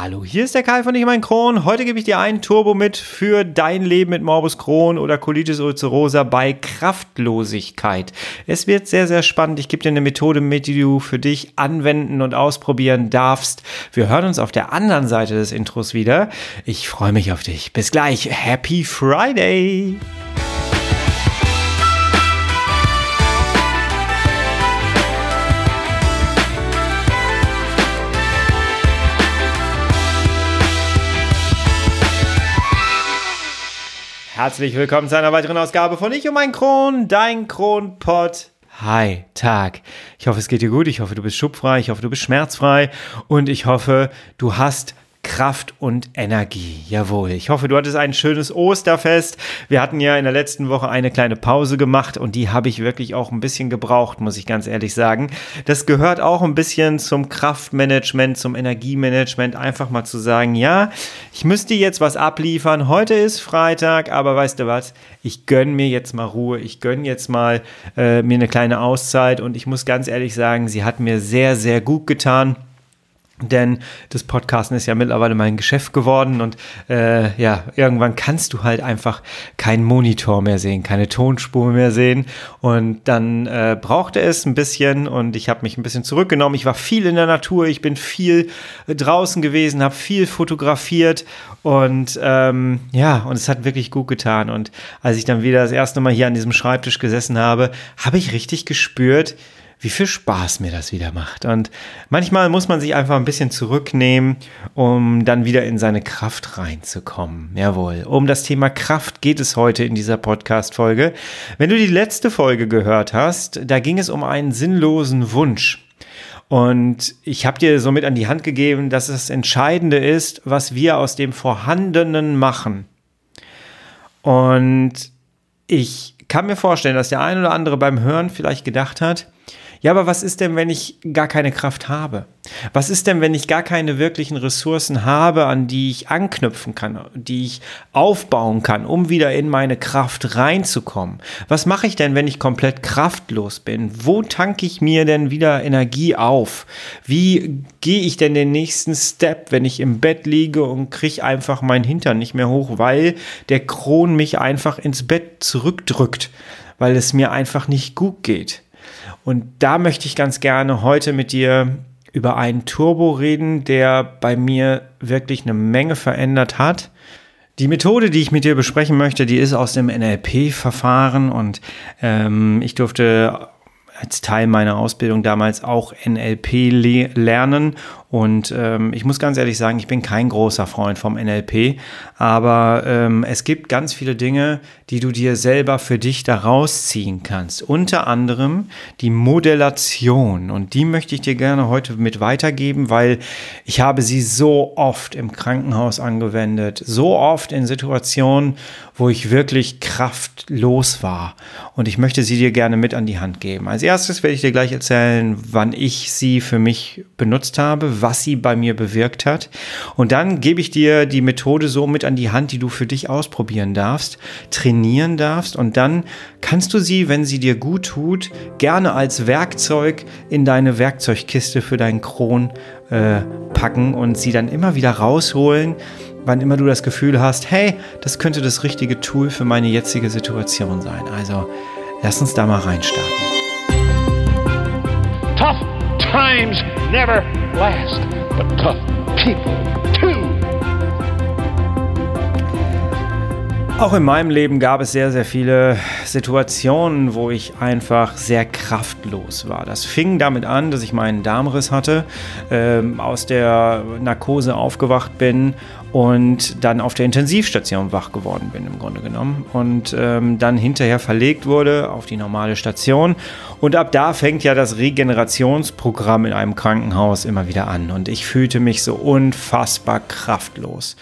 Hallo, hier ist der Kai von Ich mein Kron. Heute gebe ich dir einen Turbo mit für dein Leben mit Morbus Crohn oder Colitis ulcerosa bei Kraftlosigkeit. Es wird sehr, sehr spannend. Ich gebe dir eine Methode mit, die du für dich anwenden und ausprobieren darfst. Wir hören uns auf der anderen Seite des Intros wieder. Ich freue mich auf dich. Bis gleich. Happy Friday! Herzlich willkommen zu einer weiteren Ausgabe von Ich und mein Kron, dein Kronpott. Hi, Tag. Ich hoffe, es geht dir gut. Ich hoffe, du bist schubfrei. Ich hoffe, du bist schmerzfrei. Und ich hoffe, du hast Kraft und Energie. Jawohl. Ich hoffe, du hattest ein schönes Osterfest. Wir hatten ja in der letzten Woche eine kleine Pause gemacht und die habe ich wirklich auch ein bisschen gebraucht, muss ich ganz ehrlich sagen. Das gehört auch ein bisschen zum Kraftmanagement, zum Energiemanagement, einfach mal zu sagen, ja, ich müsste jetzt was abliefern. Heute ist Freitag, aber weißt du was? Ich gönne mir jetzt mal Ruhe. Ich gönne jetzt mal äh, mir eine kleine Auszeit und ich muss ganz ehrlich sagen, sie hat mir sehr, sehr gut getan. Denn das Podcasten ist ja mittlerweile mein Geschäft geworden und äh, ja, irgendwann kannst du halt einfach keinen Monitor mehr sehen, keine Tonspur mehr sehen. Und dann äh, brauchte es ein bisschen und ich habe mich ein bisschen zurückgenommen. Ich war viel in der Natur, ich bin viel draußen gewesen, habe viel fotografiert und ähm, ja, und es hat wirklich gut getan. Und als ich dann wieder das erste Mal hier an diesem Schreibtisch gesessen habe, habe ich richtig gespürt, wie viel Spaß mir das wieder macht. Und manchmal muss man sich einfach ein bisschen zurücknehmen, um dann wieder in seine Kraft reinzukommen. Jawohl. Um das Thema Kraft geht es heute in dieser Podcast-Folge. Wenn du die letzte Folge gehört hast, da ging es um einen sinnlosen Wunsch. Und ich habe dir somit an die Hand gegeben, dass das Entscheidende ist, was wir aus dem Vorhandenen machen. Und ich kann mir vorstellen, dass der ein oder andere beim Hören vielleicht gedacht hat, ja, aber was ist denn, wenn ich gar keine Kraft habe? Was ist denn, wenn ich gar keine wirklichen Ressourcen habe, an die ich anknüpfen kann, die ich aufbauen kann, um wieder in meine Kraft reinzukommen? Was mache ich denn, wenn ich komplett kraftlos bin? Wo tanke ich mir denn wieder Energie auf? Wie gehe ich denn den nächsten Step, wenn ich im Bett liege und kriege einfach meinen Hintern nicht mehr hoch, weil der Kron mich einfach ins Bett zurückdrückt, weil es mir einfach nicht gut geht? Und da möchte ich ganz gerne heute mit dir über einen Turbo reden, der bei mir wirklich eine Menge verändert hat. Die Methode, die ich mit dir besprechen möchte, die ist aus dem NLP-Verfahren und ähm, ich durfte als Teil meiner Ausbildung damals auch NLP le lernen. Und ähm, ich muss ganz ehrlich sagen, ich bin kein großer Freund vom NLP, aber ähm, es gibt ganz viele Dinge, die du dir selber für dich daraus ziehen kannst. Unter anderem die Modellation. Und die möchte ich dir gerne heute mit weitergeben, weil ich habe sie so oft im Krankenhaus angewendet, so oft in Situationen, wo ich wirklich kraftlos war. Und ich möchte sie dir gerne mit an die Hand geben. Als erstes werde ich dir gleich erzählen, wann ich sie für mich benutzt habe, was sie bei mir bewirkt hat. Und dann gebe ich dir die Methode so mit an die Hand, die du für dich ausprobieren darfst, trainieren darfst. Und dann kannst du sie, wenn sie dir gut tut, gerne als Werkzeug in deine Werkzeugkiste für deinen Kron äh, packen und sie dann immer wieder rausholen wann immer du das Gefühl hast, hey, das könnte das richtige Tool für meine jetzige Situation sein. Also lass uns da mal reinstarten. Times never last, but tough people too. Auch in meinem Leben gab es sehr, sehr viele Situationen, wo ich einfach sehr kraftlos war. Das fing damit an, dass ich meinen Darmriss hatte, ähm, aus der Narkose aufgewacht bin und dann auf der Intensivstation wach geworden bin im Grunde genommen und ähm, dann hinterher verlegt wurde auf die normale Station und ab da fängt ja das Regenerationsprogramm in einem Krankenhaus immer wieder an und ich fühlte mich so unfassbar kraftlos.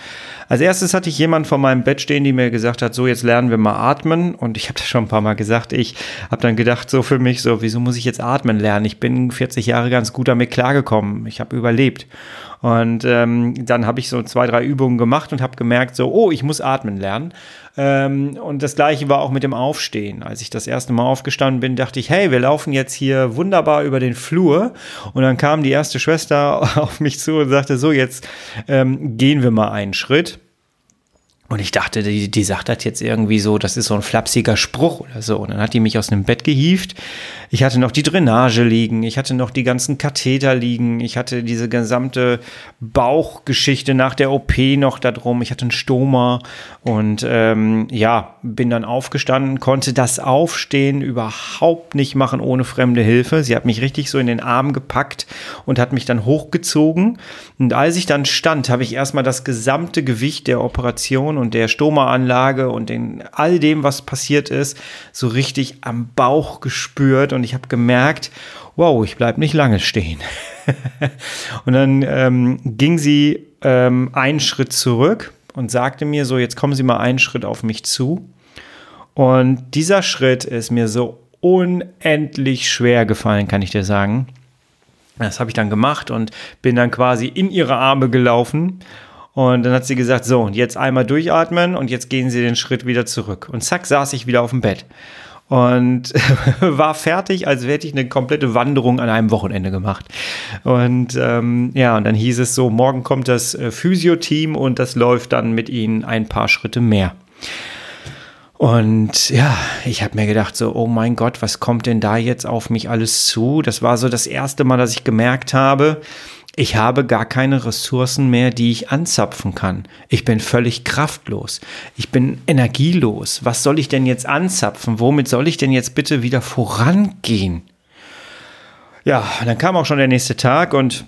Als erstes hatte ich jemand vor meinem Bett stehen, die mir gesagt hat, so jetzt lernen wir mal atmen und ich habe das schon ein paar Mal gesagt, ich habe dann gedacht so für mich so, wieso muss ich jetzt atmen lernen? Ich bin 40 Jahre ganz gut damit klargekommen, ich habe überlebt. Und ähm, dann habe ich so zwei, drei Übungen gemacht und habe gemerkt, so, oh, ich muss atmen lernen. Ähm, und das gleiche war auch mit dem Aufstehen. Als ich das erste Mal aufgestanden bin, dachte ich, hey, wir laufen jetzt hier wunderbar über den Flur. Und dann kam die erste Schwester auf mich zu und sagte, so, jetzt ähm, gehen wir mal einen Schritt. Und ich dachte, die, die sagt das jetzt irgendwie so, das ist so ein flapsiger Spruch oder so. Und dann hat die mich aus dem Bett gehievt. Ich hatte noch die Drainage liegen, ich hatte noch die ganzen Katheter liegen, ich hatte diese gesamte Bauchgeschichte nach der OP noch da drum, ich hatte einen Stoma und ähm, ja, bin dann aufgestanden, konnte das Aufstehen überhaupt nicht machen ohne fremde Hilfe. Sie hat mich richtig so in den Arm gepackt und hat mich dann hochgezogen. Und als ich dann stand, habe ich erstmal das gesamte Gewicht der Operation Operation und der Stoma-Anlage und den, all dem, was passiert ist, so richtig am Bauch gespürt und ich habe gemerkt, wow, ich bleibe nicht lange stehen. und dann ähm, ging sie ähm, einen Schritt zurück und sagte mir so, jetzt kommen Sie mal einen Schritt auf mich zu. Und dieser Schritt ist mir so unendlich schwer gefallen, kann ich dir sagen. Das habe ich dann gemacht und bin dann quasi in ihre Arme gelaufen und dann hat sie gesagt, so, jetzt einmal durchatmen und jetzt gehen Sie den Schritt wieder zurück. Und zack, saß ich wieder auf dem Bett. Und war fertig, als hätte ich eine komplette Wanderung an einem Wochenende gemacht. Und ähm, ja, und dann hieß es so, morgen kommt das äh, Physio-Team und das läuft dann mit Ihnen ein paar Schritte mehr. Und ja, ich habe mir gedacht, so, oh mein Gott, was kommt denn da jetzt auf mich alles zu? Das war so das erste Mal, dass ich gemerkt habe, ich habe gar keine Ressourcen mehr, die ich anzapfen kann. Ich bin völlig kraftlos. Ich bin energielos. Was soll ich denn jetzt anzapfen? Womit soll ich denn jetzt bitte wieder vorangehen? Ja, dann kam auch schon der nächste Tag und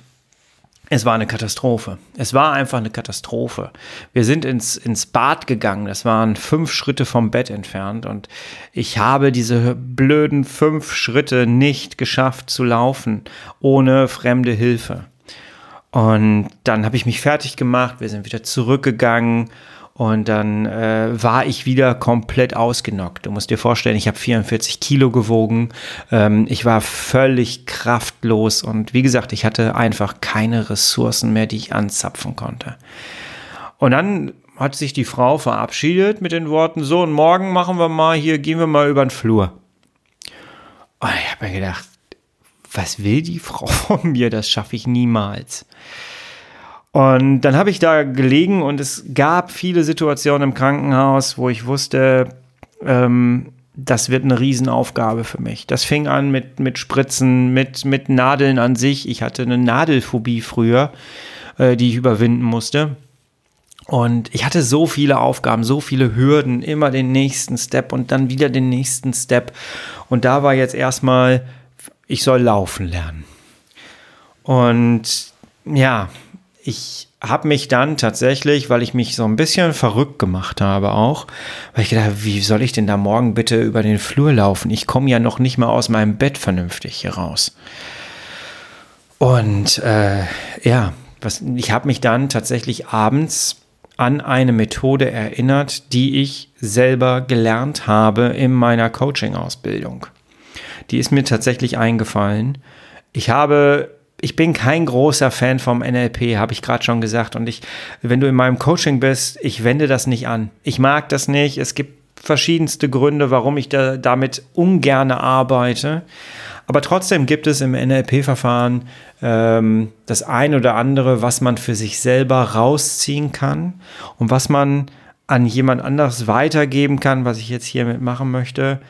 es war eine Katastrophe. Es war einfach eine Katastrophe. Wir sind ins, ins Bad gegangen. Das waren fünf Schritte vom Bett entfernt. Und ich habe diese blöden fünf Schritte nicht geschafft zu laufen, ohne fremde Hilfe. Und dann habe ich mich fertig gemacht, wir sind wieder zurückgegangen und dann äh, war ich wieder komplett ausgenockt. Du musst dir vorstellen, ich habe 44 Kilo gewogen, ähm, ich war völlig kraftlos und wie gesagt, ich hatte einfach keine Ressourcen mehr, die ich anzapfen konnte. Und dann hat sich die Frau verabschiedet mit den Worten, so und morgen machen wir mal hier, gehen wir mal über den Flur. Und ich habe mir gedacht, was will die Frau von mir? Das schaffe ich niemals. Und dann habe ich da gelegen und es gab viele Situationen im Krankenhaus, wo ich wusste, ähm, das wird eine Riesenaufgabe für mich. Das fing an mit, mit Spritzen, mit, mit Nadeln an sich. Ich hatte eine Nadelphobie früher, äh, die ich überwinden musste. Und ich hatte so viele Aufgaben, so viele Hürden, immer den nächsten Step und dann wieder den nächsten Step. Und da war jetzt erstmal ich soll laufen lernen. Und ja, ich habe mich dann tatsächlich, weil ich mich so ein bisschen verrückt gemacht habe auch, weil ich gedacht, wie soll ich denn da morgen bitte über den Flur laufen? Ich komme ja noch nicht mal aus meinem Bett vernünftig hier raus. Und äh, ja, was, ich habe mich dann tatsächlich abends an eine Methode erinnert, die ich selber gelernt habe in meiner Coaching-Ausbildung die ist mir tatsächlich eingefallen. Ich habe ich bin kein großer Fan vom NLP, habe ich gerade schon gesagt. Und ich, wenn du in meinem Coaching bist, ich wende das nicht an. Ich mag das nicht. Es gibt verschiedenste Gründe, warum ich da, damit ungern arbeite. Aber trotzdem gibt es im NLP-Verfahren ähm, das ein oder andere, was man für sich selber rausziehen kann und was man an jemand anderes weitergeben kann, was ich jetzt hiermit machen möchte,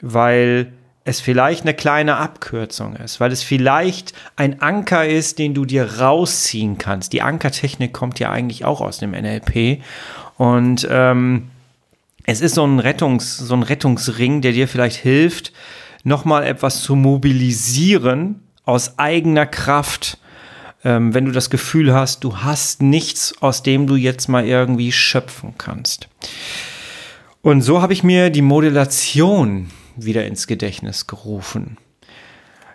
weil es vielleicht eine kleine Abkürzung ist, weil es vielleicht ein Anker ist, den du dir rausziehen kannst. Die Ankertechnik kommt ja eigentlich auch aus dem NLP und ähm, es ist so ein, Rettungs, so ein Rettungsring, der dir vielleicht hilft, nochmal etwas zu mobilisieren aus eigener Kraft, ähm, wenn du das Gefühl hast, du hast nichts, aus dem du jetzt mal irgendwie schöpfen kannst. Und so habe ich mir die Modulation wieder ins Gedächtnis gerufen.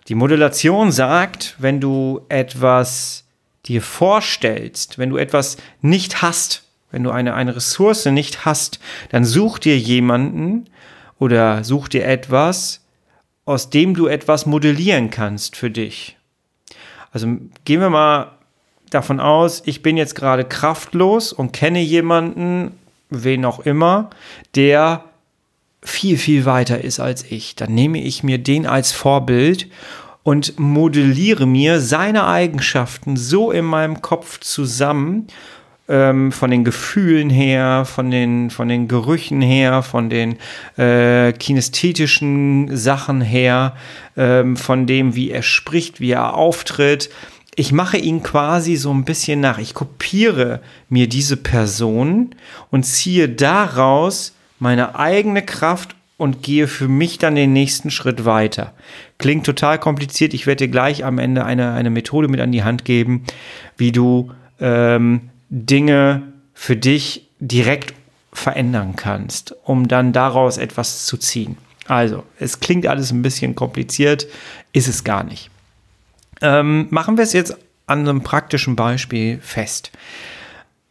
Die Modulation sagt, wenn du etwas dir vorstellst, wenn du etwas nicht hast, wenn du eine, eine Ressource nicht hast, dann such dir jemanden oder such dir etwas, aus dem du etwas modellieren kannst für dich. Also gehen wir mal davon aus, ich bin jetzt gerade kraftlos und kenne jemanden, wen auch immer, der viel, viel weiter ist als ich. Dann nehme ich mir den als Vorbild und modelliere mir seine Eigenschaften so in meinem Kopf zusammen, ähm, von den Gefühlen her, von den, von den Gerüchen her, von den äh, kinästhetischen Sachen her, ähm, von dem, wie er spricht, wie er auftritt. Ich mache ihn quasi so ein bisschen nach. Ich kopiere mir diese Person und ziehe daraus meine eigene Kraft und gehe für mich dann den nächsten Schritt weiter. Klingt total kompliziert. Ich werde dir gleich am Ende eine, eine Methode mit an die Hand geben, wie du ähm, Dinge für dich direkt verändern kannst, um dann daraus etwas zu ziehen. Also, es klingt alles ein bisschen kompliziert, ist es gar nicht. Ähm, machen wir es jetzt an einem praktischen Beispiel fest.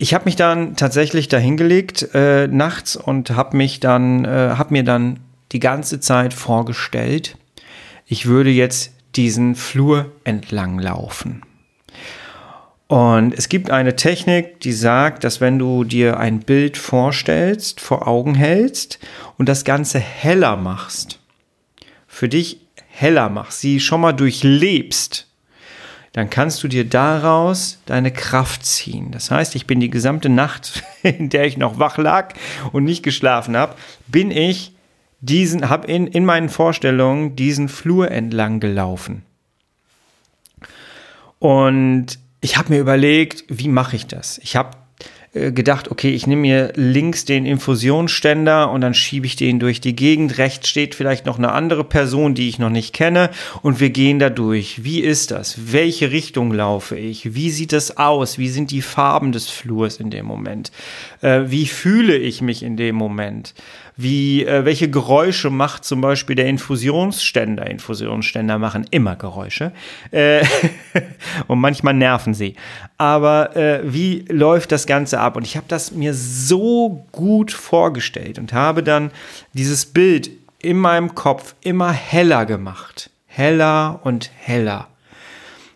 Ich habe mich dann tatsächlich dahingelegt äh, nachts und habe mich dann, äh, habe mir dann die ganze Zeit vorgestellt, ich würde jetzt diesen Flur entlang laufen. Und es gibt eine Technik, die sagt, dass wenn du dir ein Bild vorstellst, vor Augen hältst und das Ganze heller machst, für dich heller machst, sie schon mal durchlebst, dann kannst du dir daraus deine Kraft ziehen. Das heißt, ich bin die gesamte Nacht, in der ich noch wach lag und nicht geschlafen habe, bin ich diesen, habe in, in meinen Vorstellungen diesen Flur entlang gelaufen. Und ich habe mir überlegt, wie mache ich das? Ich habe gedacht, okay, ich nehme mir links den Infusionsständer und dann schiebe ich den durch die Gegend. Rechts steht vielleicht noch eine andere Person, die ich noch nicht kenne und wir gehen da durch. Wie ist das? Welche Richtung laufe ich? Wie sieht das aus? Wie sind die Farben des Flurs in dem Moment? Äh, wie fühle ich mich in dem Moment? Wie, äh, welche Geräusche macht zum Beispiel der Infusionsständer. Infusionsständer machen immer Geräusche äh, und manchmal nerven sie. Aber äh, wie läuft das Ganze ab? Und ich habe das mir so gut vorgestellt und habe dann dieses Bild in meinem Kopf immer heller gemacht. Heller und heller.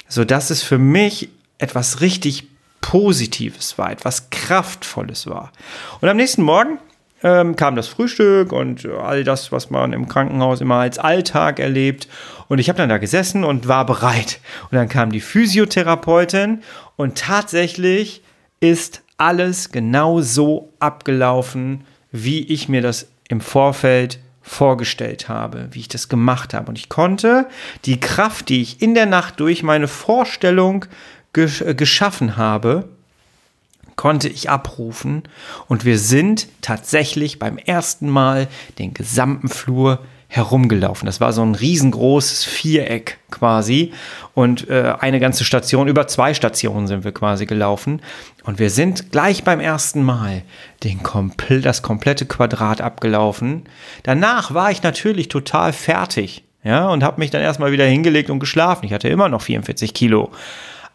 So dass es für mich etwas richtig Positives war, etwas Kraftvolles war. Und am nächsten Morgen ähm, kam das Frühstück und all das, was man im Krankenhaus immer als Alltag erlebt. Und ich habe dann da gesessen und war bereit. Und dann kam die Physiotherapeutin und tatsächlich ist alles genau so abgelaufen, wie ich mir das im Vorfeld vorgestellt habe, wie ich das gemacht habe. Und ich konnte die Kraft, die ich in der Nacht durch meine Vorstellung gesch geschaffen habe, konnte ich abrufen und wir sind tatsächlich beim ersten Mal den gesamten Flur herumgelaufen. Das war so ein riesengroßes Viereck quasi und äh, eine ganze Station, über zwei Stationen sind wir quasi gelaufen und wir sind gleich beim ersten Mal den kompl das komplette Quadrat abgelaufen. Danach war ich natürlich total fertig, ja, und habe mich dann erstmal wieder hingelegt und geschlafen. Ich hatte immer noch 44 Kilo.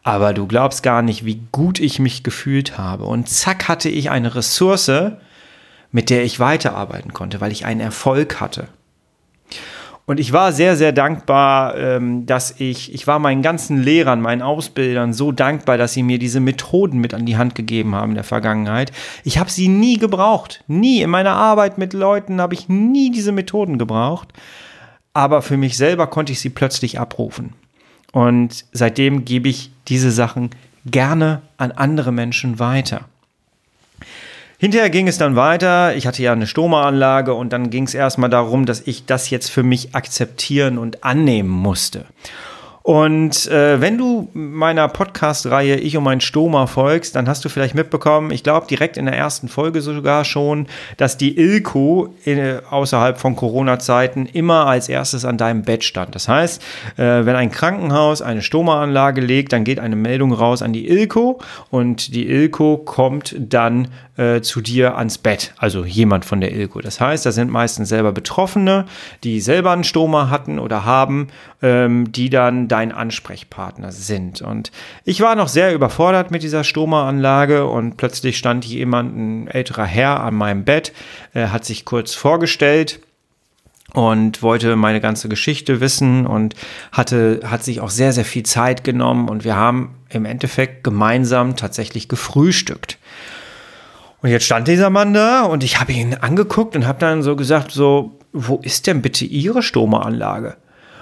Aber du glaubst gar nicht, wie gut ich mich gefühlt habe. Und zack hatte ich eine Ressource, mit der ich weiterarbeiten konnte, weil ich einen Erfolg hatte. Und ich war sehr, sehr dankbar, ähm, dass ich, ich war meinen ganzen Lehrern, meinen Ausbildern so dankbar, dass sie mir diese Methoden mit an die Hand gegeben haben in der Vergangenheit. Ich habe sie nie gebraucht. Nie. In meiner Arbeit mit Leuten habe ich nie diese Methoden gebraucht. Aber für mich selber konnte ich sie plötzlich abrufen. Und seitdem gebe ich diese Sachen gerne an andere Menschen weiter. Hinterher ging es dann weiter. Ich hatte ja eine Stomaanlage und dann ging es erstmal darum, dass ich das jetzt für mich akzeptieren und annehmen musste. Und äh, wenn du meiner Podcast-Reihe Ich und mein Stoma folgst, dann hast du vielleicht mitbekommen, ich glaube direkt in der ersten Folge sogar schon, dass die Ilko in, äh, außerhalb von Corona-Zeiten immer als erstes an deinem Bett stand. Das heißt, äh, wenn ein Krankenhaus eine Stoma-Anlage legt, dann geht eine Meldung raus an die Ilko und die Ilko kommt dann äh, zu dir ans Bett, also jemand von der Ilko. Das heißt, da sind meistens selber Betroffene, die selber einen Stoma hatten oder haben, ähm, die dann dein Ansprechpartner sind. Und ich war noch sehr überfordert mit dieser Stoma-Anlage und plötzlich stand jemand, ein älterer Herr, an meinem Bett, äh, hat sich kurz vorgestellt und wollte meine ganze Geschichte wissen und hatte, hat sich auch sehr, sehr viel Zeit genommen und wir haben im Endeffekt gemeinsam tatsächlich gefrühstückt. Und jetzt stand dieser Mann da und ich habe ihn angeguckt und habe dann so gesagt, so, wo ist denn bitte Ihre Stromeranlage?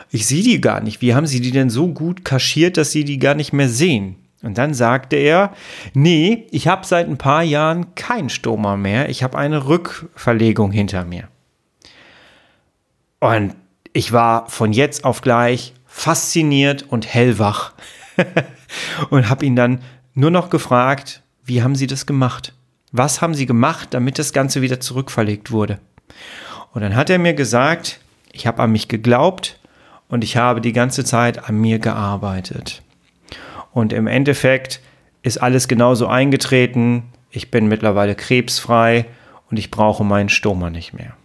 Ich sehe die gar nicht. Wie haben Sie die denn so gut kaschiert, dass Sie die gar nicht mehr sehen? Und dann sagte er, nee, ich habe seit ein paar Jahren keinen Stoma mehr. Ich habe eine Rückverlegung hinter mir. Und ich war von jetzt auf gleich fasziniert und hellwach und habe ihn dann nur noch gefragt, wie haben Sie das gemacht? Was haben Sie gemacht, damit das Ganze wieder zurückverlegt wurde? Und dann hat er mir gesagt, ich habe an mich geglaubt und ich habe die ganze Zeit an mir gearbeitet. Und im Endeffekt ist alles genauso eingetreten. Ich bin mittlerweile krebsfrei und ich brauche meinen Stoma nicht mehr.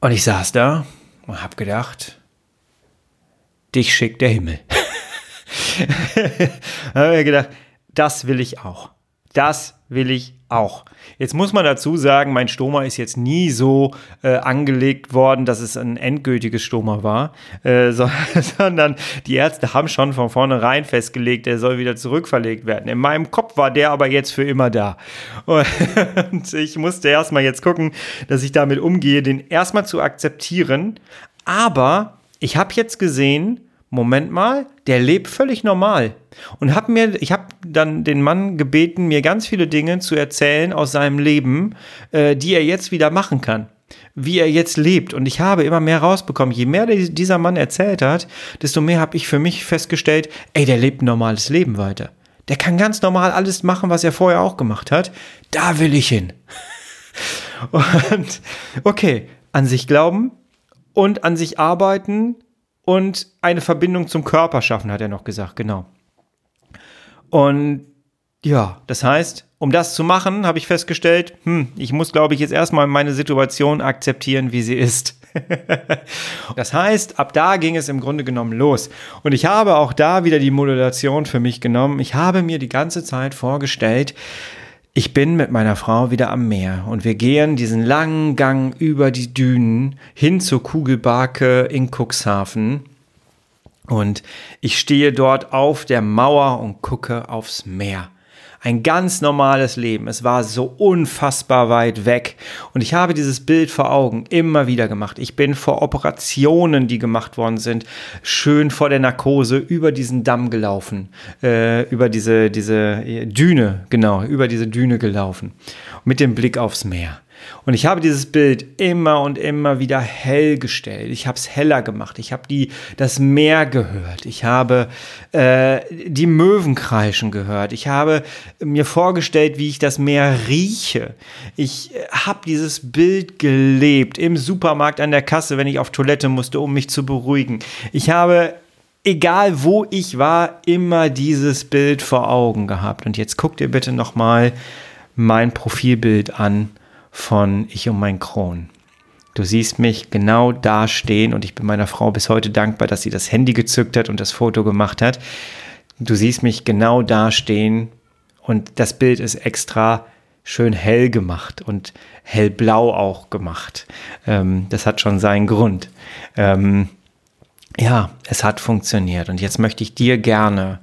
Und ich saß da und habe gedacht, dich schickt der Himmel. habe mir gedacht, das will ich auch. Das will ich auch. Jetzt muss man dazu sagen, mein Stoma ist jetzt nie so äh, angelegt worden, dass es ein endgültiges Stoma war, äh, so, sondern die Ärzte haben schon von vornherein festgelegt, er soll wieder zurückverlegt werden. In meinem Kopf war der aber jetzt für immer da. Und ich musste erstmal jetzt gucken, dass ich damit umgehe, den erstmal zu akzeptieren. Aber ich habe jetzt gesehen, Moment mal, der lebt völlig normal. Und hab mir, ich habe dann den Mann gebeten, mir ganz viele Dinge zu erzählen aus seinem Leben, äh, die er jetzt wieder machen kann. Wie er jetzt lebt. Und ich habe immer mehr rausbekommen. Je mehr dieser Mann erzählt hat, desto mehr habe ich für mich festgestellt, ey, der lebt ein normales Leben weiter. Der kann ganz normal alles machen, was er vorher auch gemacht hat. Da will ich hin. Und okay, an sich glauben und an sich arbeiten und eine Verbindung zum Körper schaffen, hat er noch gesagt, genau. Und ja, das heißt, um das zu machen, habe ich festgestellt, hm, ich muss, glaube ich, jetzt erstmal meine Situation akzeptieren, wie sie ist. das heißt, ab da ging es im Grunde genommen los. Und ich habe auch da wieder die Modulation für mich genommen. Ich habe mir die ganze Zeit vorgestellt, ich bin mit meiner Frau wieder am Meer und wir gehen diesen langen Gang über die Dünen hin zur Kugelbarke in Cuxhaven. Und ich stehe dort auf der Mauer und gucke aufs Meer ein ganz normales Leben. Es war so unfassbar weit weg. Und ich habe dieses Bild vor Augen immer wieder gemacht. Ich bin vor Operationen, die gemacht worden sind, schön vor der Narkose über diesen Damm gelaufen, äh, über diese, diese Düne, genau, über diese Düne gelaufen, mit dem Blick aufs Meer. Und ich habe dieses Bild immer und immer wieder hell gestellt. Ich habe es heller gemacht. Ich habe die, das Meer gehört. Ich habe äh, die Möwen kreischen gehört. Ich habe mir vorgestellt, wie ich das Meer rieche. Ich äh, habe dieses Bild gelebt im Supermarkt an der Kasse, wenn ich auf Toilette musste, um mich zu beruhigen. Ich habe egal wo ich war, immer dieses Bild vor Augen gehabt. Und jetzt guckt ihr bitte noch mal mein Profilbild an von Ich um mein Kron. Du siehst mich genau da stehen und ich bin meiner Frau bis heute dankbar, dass sie das Handy gezückt hat und das Foto gemacht hat. Du siehst mich genau da stehen und das Bild ist extra schön hell gemacht und hellblau auch gemacht. Ähm, das hat schon seinen Grund. Ähm, ja, es hat funktioniert und jetzt möchte ich dir gerne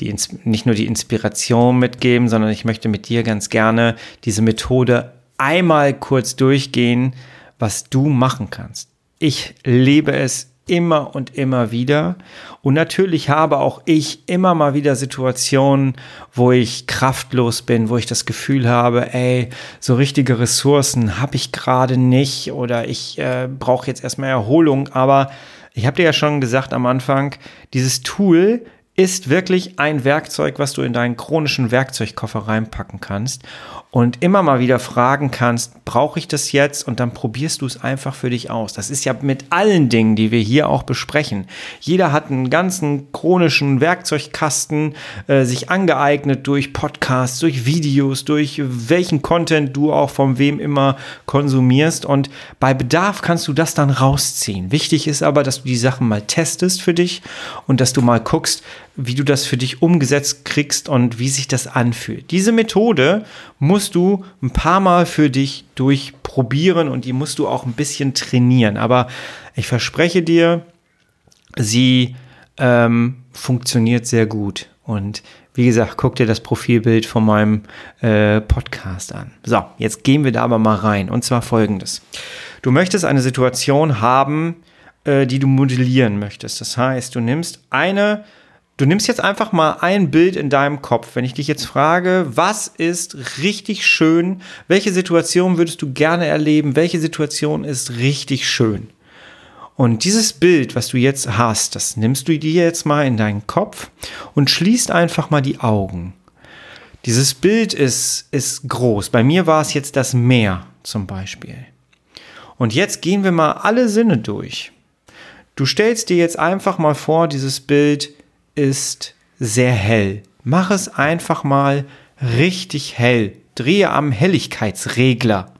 die, nicht nur die Inspiration mitgeben, sondern ich möchte mit dir ganz gerne diese Methode einmal kurz durchgehen, was du machen kannst. Ich lebe es immer und immer wieder. Und natürlich habe auch ich immer mal wieder Situationen, wo ich kraftlos bin, wo ich das Gefühl habe, ey, so richtige Ressourcen habe ich gerade nicht oder ich äh, brauche jetzt erstmal Erholung. Aber ich habe dir ja schon gesagt am Anfang, dieses Tool ist wirklich ein Werkzeug, was du in deinen chronischen Werkzeugkoffer reinpacken kannst und immer mal wieder fragen kannst, brauche ich das jetzt? Und dann probierst du es einfach für dich aus. Das ist ja mit allen Dingen, die wir hier auch besprechen. Jeder hat einen ganzen chronischen Werkzeugkasten äh, sich angeeignet durch Podcasts, durch Videos, durch welchen Content du auch von wem immer konsumierst. Und bei Bedarf kannst du das dann rausziehen. Wichtig ist aber, dass du die Sachen mal testest für dich und dass du mal guckst, wie du das für dich umgesetzt kriegst und wie sich das anfühlt. Diese Methode musst du ein paar Mal für dich durchprobieren und die musst du auch ein bisschen trainieren. Aber ich verspreche dir, sie ähm, funktioniert sehr gut. Und wie gesagt, guck dir das Profilbild von meinem äh, Podcast an. So, jetzt gehen wir da aber mal rein. Und zwar folgendes. Du möchtest eine Situation haben, äh, die du modellieren möchtest. Das heißt, du nimmst eine, du nimmst jetzt einfach mal ein Bild in deinem Kopf. Wenn ich dich jetzt frage, was ist richtig schön? Welche Situation würdest du gerne erleben? Welche Situation ist richtig schön? Und dieses Bild, was du jetzt hast, das nimmst du dir jetzt mal in deinen Kopf und schließt einfach mal die Augen. Dieses Bild ist, ist groß. Bei mir war es jetzt das Meer zum Beispiel. Und jetzt gehen wir mal alle Sinne durch. Du stellst dir jetzt einfach mal vor, dieses Bild ist sehr hell. Mach es einfach mal richtig hell. Drehe am Helligkeitsregler.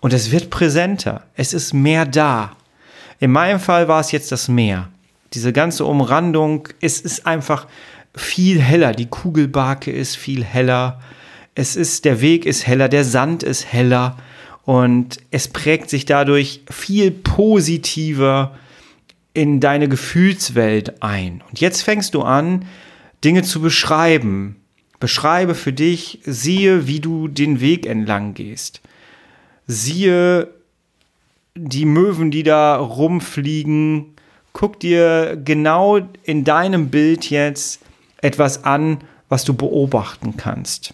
Und es wird präsenter. Es ist mehr da. In meinem Fall war es jetzt das Meer. Diese ganze Umrandung, es ist einfach viel heller. Die Kugelbarke ist viel heller. Es ist, der Weg ist heller, der Sand ist heller und es prägt sich dadurch viel positiver in deine Gefühlswelt ein. Und jetzt fängst du an, Dinge zu beschreiben. Beschreibe für dich, siehe, wie du den Weg entlang gehst. Siehe, die Möwen, die da rumfliegen. Guck dir genau in deinem Bild jetzt etwas an, was du beobachten kannst.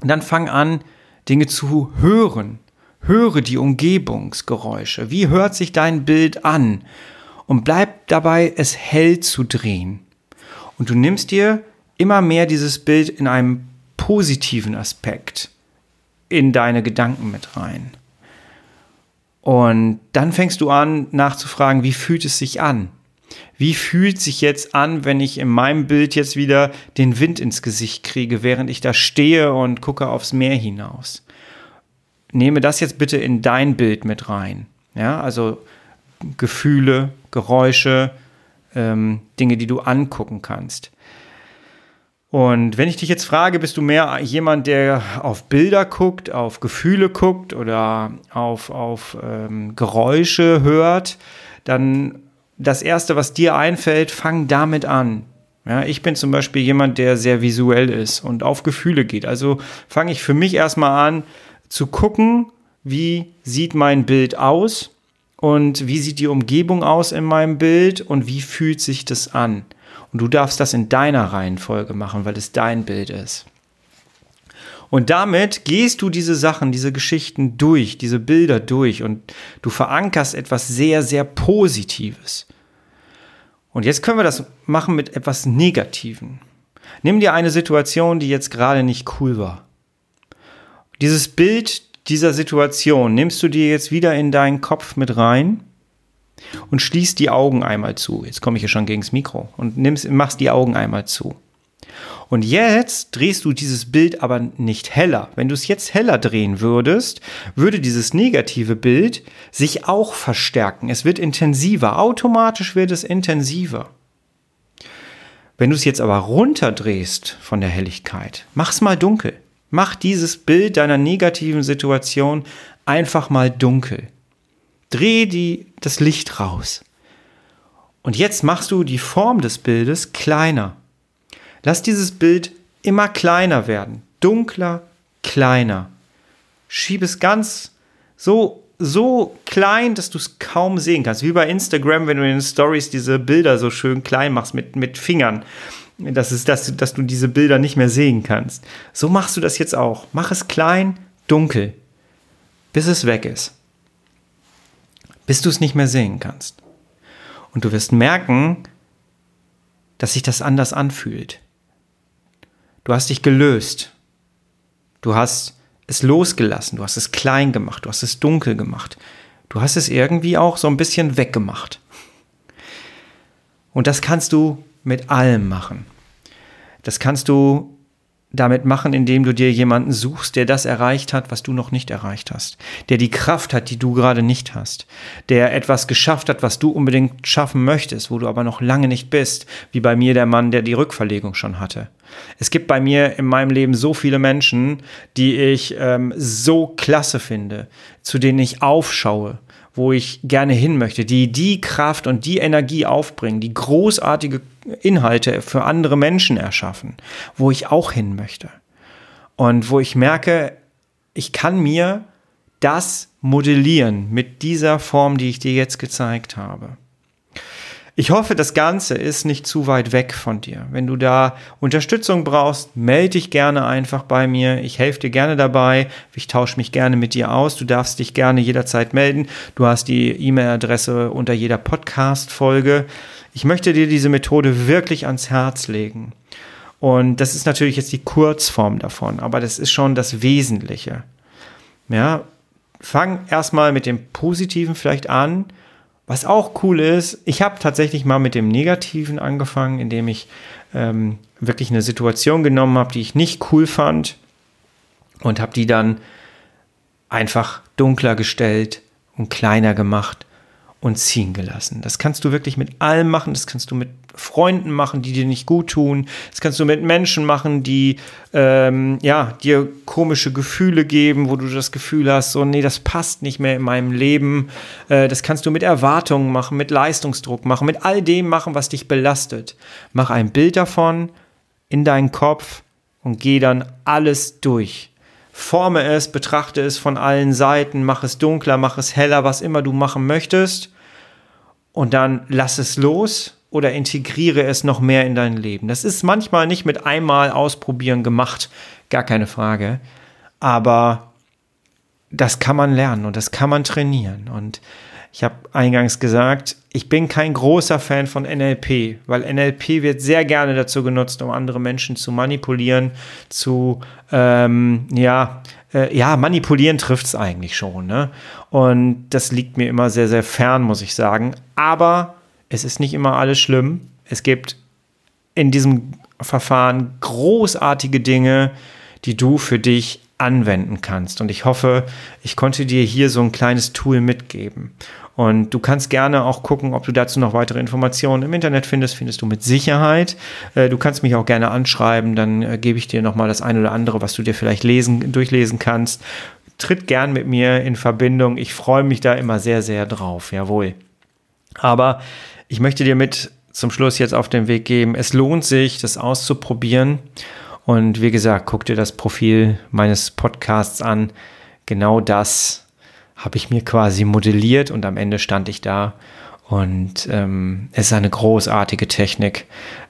Und dann fang an, Dinge zu hören. Höre die Umgebungsgeräusche. Wie hört sich dein Bild an? Und bleib dabei, es hell zu drehen. Und du nimmst dir immer mehr dieses Bild in einem positiven Aspekt in deine Gedanken mit rein. Und dann fängst du an nachzufragen, wie fühlt es sich an? Wie fühlt sich jetzt an, wenn ich in meinem Bild jetzt wieder den Wind ins Gesicht kriege, während ich da stehe und gucke aufs Meer hinaus? Nehme das jetzt bitte in dein Bild mit rein. Ja, also Gefühle, Geräusche, ähm, Dinge, die du angucken kannst. Und wenn ich dich jetzt frage, bist du mehr jemand, der auf Bilder guckt, auf Gefühle guckt oder auf, auf ähm, Geräusche hört, dann das Erste, was dir einfällt, fang damit an. Ja, ich bin zum Beispiel jemand, der sehr visuell ist und auf Gefühle geht. Also fange ich für mich erstmal an zu gucken, wie sieht mein Bild aus und wie sieht die Umgebung aus in meinem Bild und wie fühlt sich das an. Und du darfst das in deiner Reihenfolge machen, weil es dein Bild ist. Und damit gehst du diese Sachen, diese Geschichten durch, diese Bilder durch und du verankerst etwas sehr, sehr Positives. Und jetzt können wir das machen mit etwas Negativen. Nimm dir eine Situation, die jetzt gerade nicht cool war. Dieses Bild dieser Situation nimmst du dir jetzt wieder in deinen Kopf mit rein und schließt die Augen einmal zu. Jetzt komme ich ja schon gegen das Mikro und nimmst, machst die Augen einmal zu. Und jetzt drehst du dieses Bild aber nicht heller. Wenn du es jetzt heller drehen würdest, würde dieses negative Bild sich auch verstärken. Es wird intensiver. Automatisch wird es intensiver. Wenn du es jetzt aber runterdrehst von der Helligkeit, mach es mal dunkel. Mach dieses Bild deiner negativen Situation einfach mal dunkel. Dreh die, das Licht raus. Und jetzt machst du die Form des Bildes kleiner. Lass dieses Bild immer kleiner werden. Dunkler, kleiner. Schieb es ganz so, so klein, dass du es kaum sehen kannst. Wie bei Instagram, wenn du in den Stories diese Bilder so schön klein machst mit, mit Fingern. Das ist, dass, dass du diese Bilder nicht mehr sehen kannst. So machst du das jetzt auch. Mach es klein, dunkel, bis es weg ist bis du es nicht mehr sehen kannst. Und du wirst merken, dass sich das anders anfühlt. Du hast dich gelöst. Du hast es losgelassen. Du hast es klein gemacht. Du hast es dunkel gemacht. Du hast es irgendwie auch so ein bisschen weggemacht. Und das kannst du mit allem machen. Das kannst du damit machen, indem du dir jemanden suchst, der das erreicht hat, was du noch nicht erreicht hast, der die Kraft hat, die du gerade nicht hast, der etwas geschafft hat, was du unbedingt schaffen möchtest, wo du aber noch lange nicht bist, wie bei mir der Mann, der die Rückverlegung schon hatte. Es gibt bei mir in meinem Leben so viele Menschen, die ich ähm, so klasse finde, zu denen ich aufschaue, wo ich gerne hin möchte, die die Kraft und die Energie aufbringen, die großartige Inhalte für andere Menschen erschaffen, wo ich auch hin möchte. Und wo ich merke, ich kann mir das modellieren mit dieser Form, die ich dir jetzt gezeigt habe. Ich hoffe, das Ganze ist nicht zu weit weg von dir. Wenn du da Unterstützung brauchst, melde dich gerne einfach bei mir. Ich helfe dir gerne dabei. Ich tausche mich gerne mit dir aus. Du darfst dich gerne jederzeit melden. Du hast die E-Mail-Adresse unter jeder Podcast-Folge. Ich möchte dir diese Methode wirklich ans Herz legen. Und das ist natürlich jetzt die Kurzform davon, aber das ist schon das Wesentliche. Ja, fang erstmal mit dem Positiven vielleicht an was auch cool ist, ich habe tatsächlich mal mit dem Negativen angefangen, indem ich ähm, wirklich eine Situation genommen habe, die ich nicht cool fand und habe die dann einfach dunkler gestellt und kleiner gemacht und ziehen gelassen. Das kannst du wirklich mit allem machen. Das kannst du mit Freunden machen, die dir nicht gut tun. Das kannst du mit Menschen machen, die ähm, ja dir komische Gefühle geben, wo du das Gefühl hast, so nee, das passt nicht mehr in meinem Leben. Äh, das kannst du mit Erwartungen machen, mit Leistungsdruck machen, mit all dem machen, was dich belastet. Mach ein Bild davon in deinen Kopf und geh dann alles durch. Forme es, betrachte es von allen Seiten, mach es dunkler, mach es heller, was immer du machen möchtest. Und dann lass es los oder integriere es noch mehr in dein Leben. Das ist manchmal nicht mit einmal ausprobieren gemacht, gar keine Frage, aber das kann man lernen und das kann man trainieren. Und ich habe eingangs gesagt, ich bin kein großer Fan von NLP, weil NLP wird sehr gerne dazu genutzt, um andere Menschen zu manipulieren, zu, ähm, ja, äh, ja, manipulieren trifft es eigentlich schon. Ne? Und das liegt mir immer sehr, sehr fern, muss ich sagen. Aber es ist nicht immer alles schlimm. Es gibt in diesem Verfahren großartige Dinge, die du für dich anwenden kannst. Und ich hoffe, ich konnte dir hier so ein kleines Tool mitgeben. Und du kannst gerne auch gucken, ob du dazu noch weitere Informationen im Internet findest. Findest du mit Sicherheit. Äh, du kannst mich auch gerne anschreiben, dann äh, gebe ich dir nochmal das eine oder andere, was du dir vielleicht lesen, durchlesen kannst. Tritt gern mit mir in Verbindung. Ich freue mich da immer sehr, sehr drauf. Jawohl. Aber ich möchte dir mit zum Schluss jetzt auf den Weg geben. Es lohnt sich, das auszuprobieren. Und wie gesagt, guck dir das Profil meines Podcasts an. Genau das habe ich mir quasi modelliert und am Ende stand ich da. Und ähm, es ist eine großartige Technik,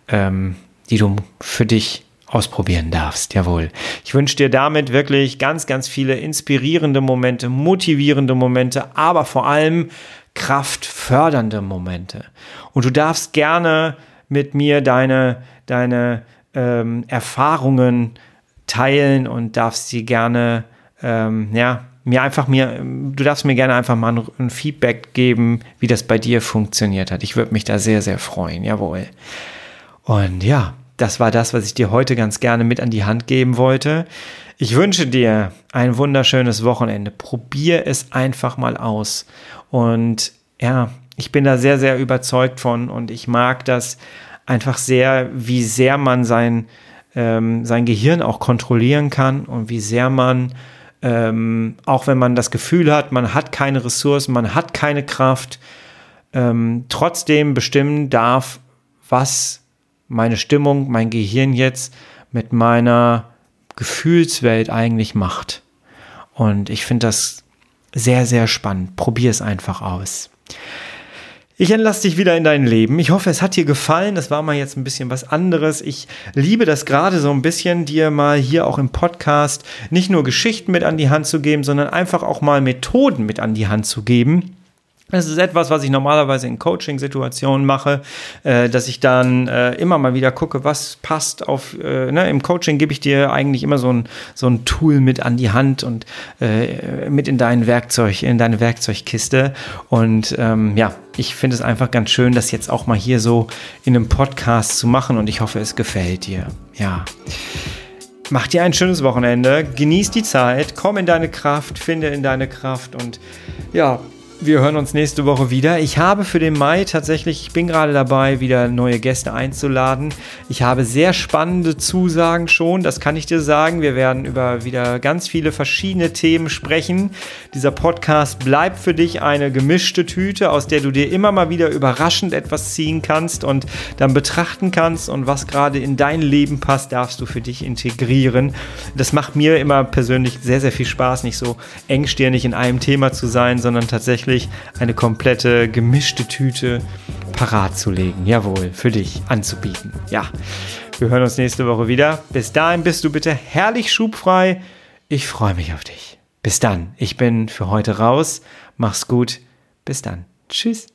ähm, die du für dich ausprobieren darfst. Jawohl. Ich wünsche dir damit wirklich ganz, ganz viele inspirierende Momente, motivierende Momente, aber vor allem kraftfördernde Momente. Und du darfst gerne mit mir deine, deine ähm, Erfahrungen teilen und darfst sie gerne ähm, ja, mir einfach mir, du darfst mir gerne einfach mal ein, Feedback geben, wie das bei dir funktioniert hat. Ich würde mich da sehr, sehr freuen, jawohl. Und ja, das war das, was ich dir heute ganz gerne mit an die Hand geben wollte. Ich wünsche dir ein wunderschönes Wochenende. Probier es einfach mal aus. Und ja, ich bin da sehr, sehr überzeugt von und ich mag das einfach sehr, wie sehr man sein, ähm, sein Gehirn auch kontrollieren kann und wie sehr man ähm, auch wenn man das Gefühl hat, man hat keine Ressourcen, man hat keine Kraft, ähm, trotzdem bestimmen darf, was meine Stimmung, mein Gehirn jetzt mit meiner Gefühlswelt eigentlich macht. Und ich finde das sehr, sehr spannend. Probier es einfach aus. Ich entlasse dich wieder in dein Leben. Ich hoffe, es hat dir gefallen. Das war mal jetzt ein bisschen was anderes. Ich liebe das gerade so ein bisschen, dir mal hier auch im Podcast nicht nur Geschichten mit an die Hand zu geben, sondern einfach auch mal Methoden mit an die Hand zu geben das ist etwas, was ich normalerweise in Coaching-Situationen mache, äh, dass ich dann äh, immer mal wieder gucke, was passt auf, äh, ne? im Coaching gebe ich dir eigentlich immer so ein, so ein Tool mit an die Hand und äh, mit in dein Werkzeug, in deine Werkzeugkiste. Und ähm, ja, ich finde es einfach ganz schön, das jetzt auch mal hier so in einem Podcast zu machen und ich hoffe, es gefällt dir. Ja. Mach dir ein schönes Wochenende, genieß die Zeit, komm in deine Kraft, finde in deine Kraft und ja, Wir hören uns nächste Woche wieder. Ich habe für den Mai tatsächlich, ich bin gerade dabei, wieder neue Gäste einzuladen. Ich habe sehr spannende Zusagen schon, das kann ich dir sagen. Wir werden über wieder ganz viele verschiedene Themen sprechen. Dieser Podcast bleibt für dich eine gemischte Tüte, aus der du dir immer mal wieder überraschend etwas ziehen kannst und dann betrachten kannst und was gerade in dein Leben passt, darfst du für dich integrieren. Das macht mir immer persönlich sehr, sehr viel Spaß, nicht so engstirnig in einem Thema zu sein, sondern tatsächlich wirklich eine komplette gemischte Tüte parat zu legen. Jawohl, für dich anzubieten. Ja, wir hören uns nächste Woche wieder. Bis dahin bist du bitte herrlich schubfrei. Ich freue mich auf dich. Bis dann. Ich bin für heute raus. Mach's gut. Bis dann. Tschüss.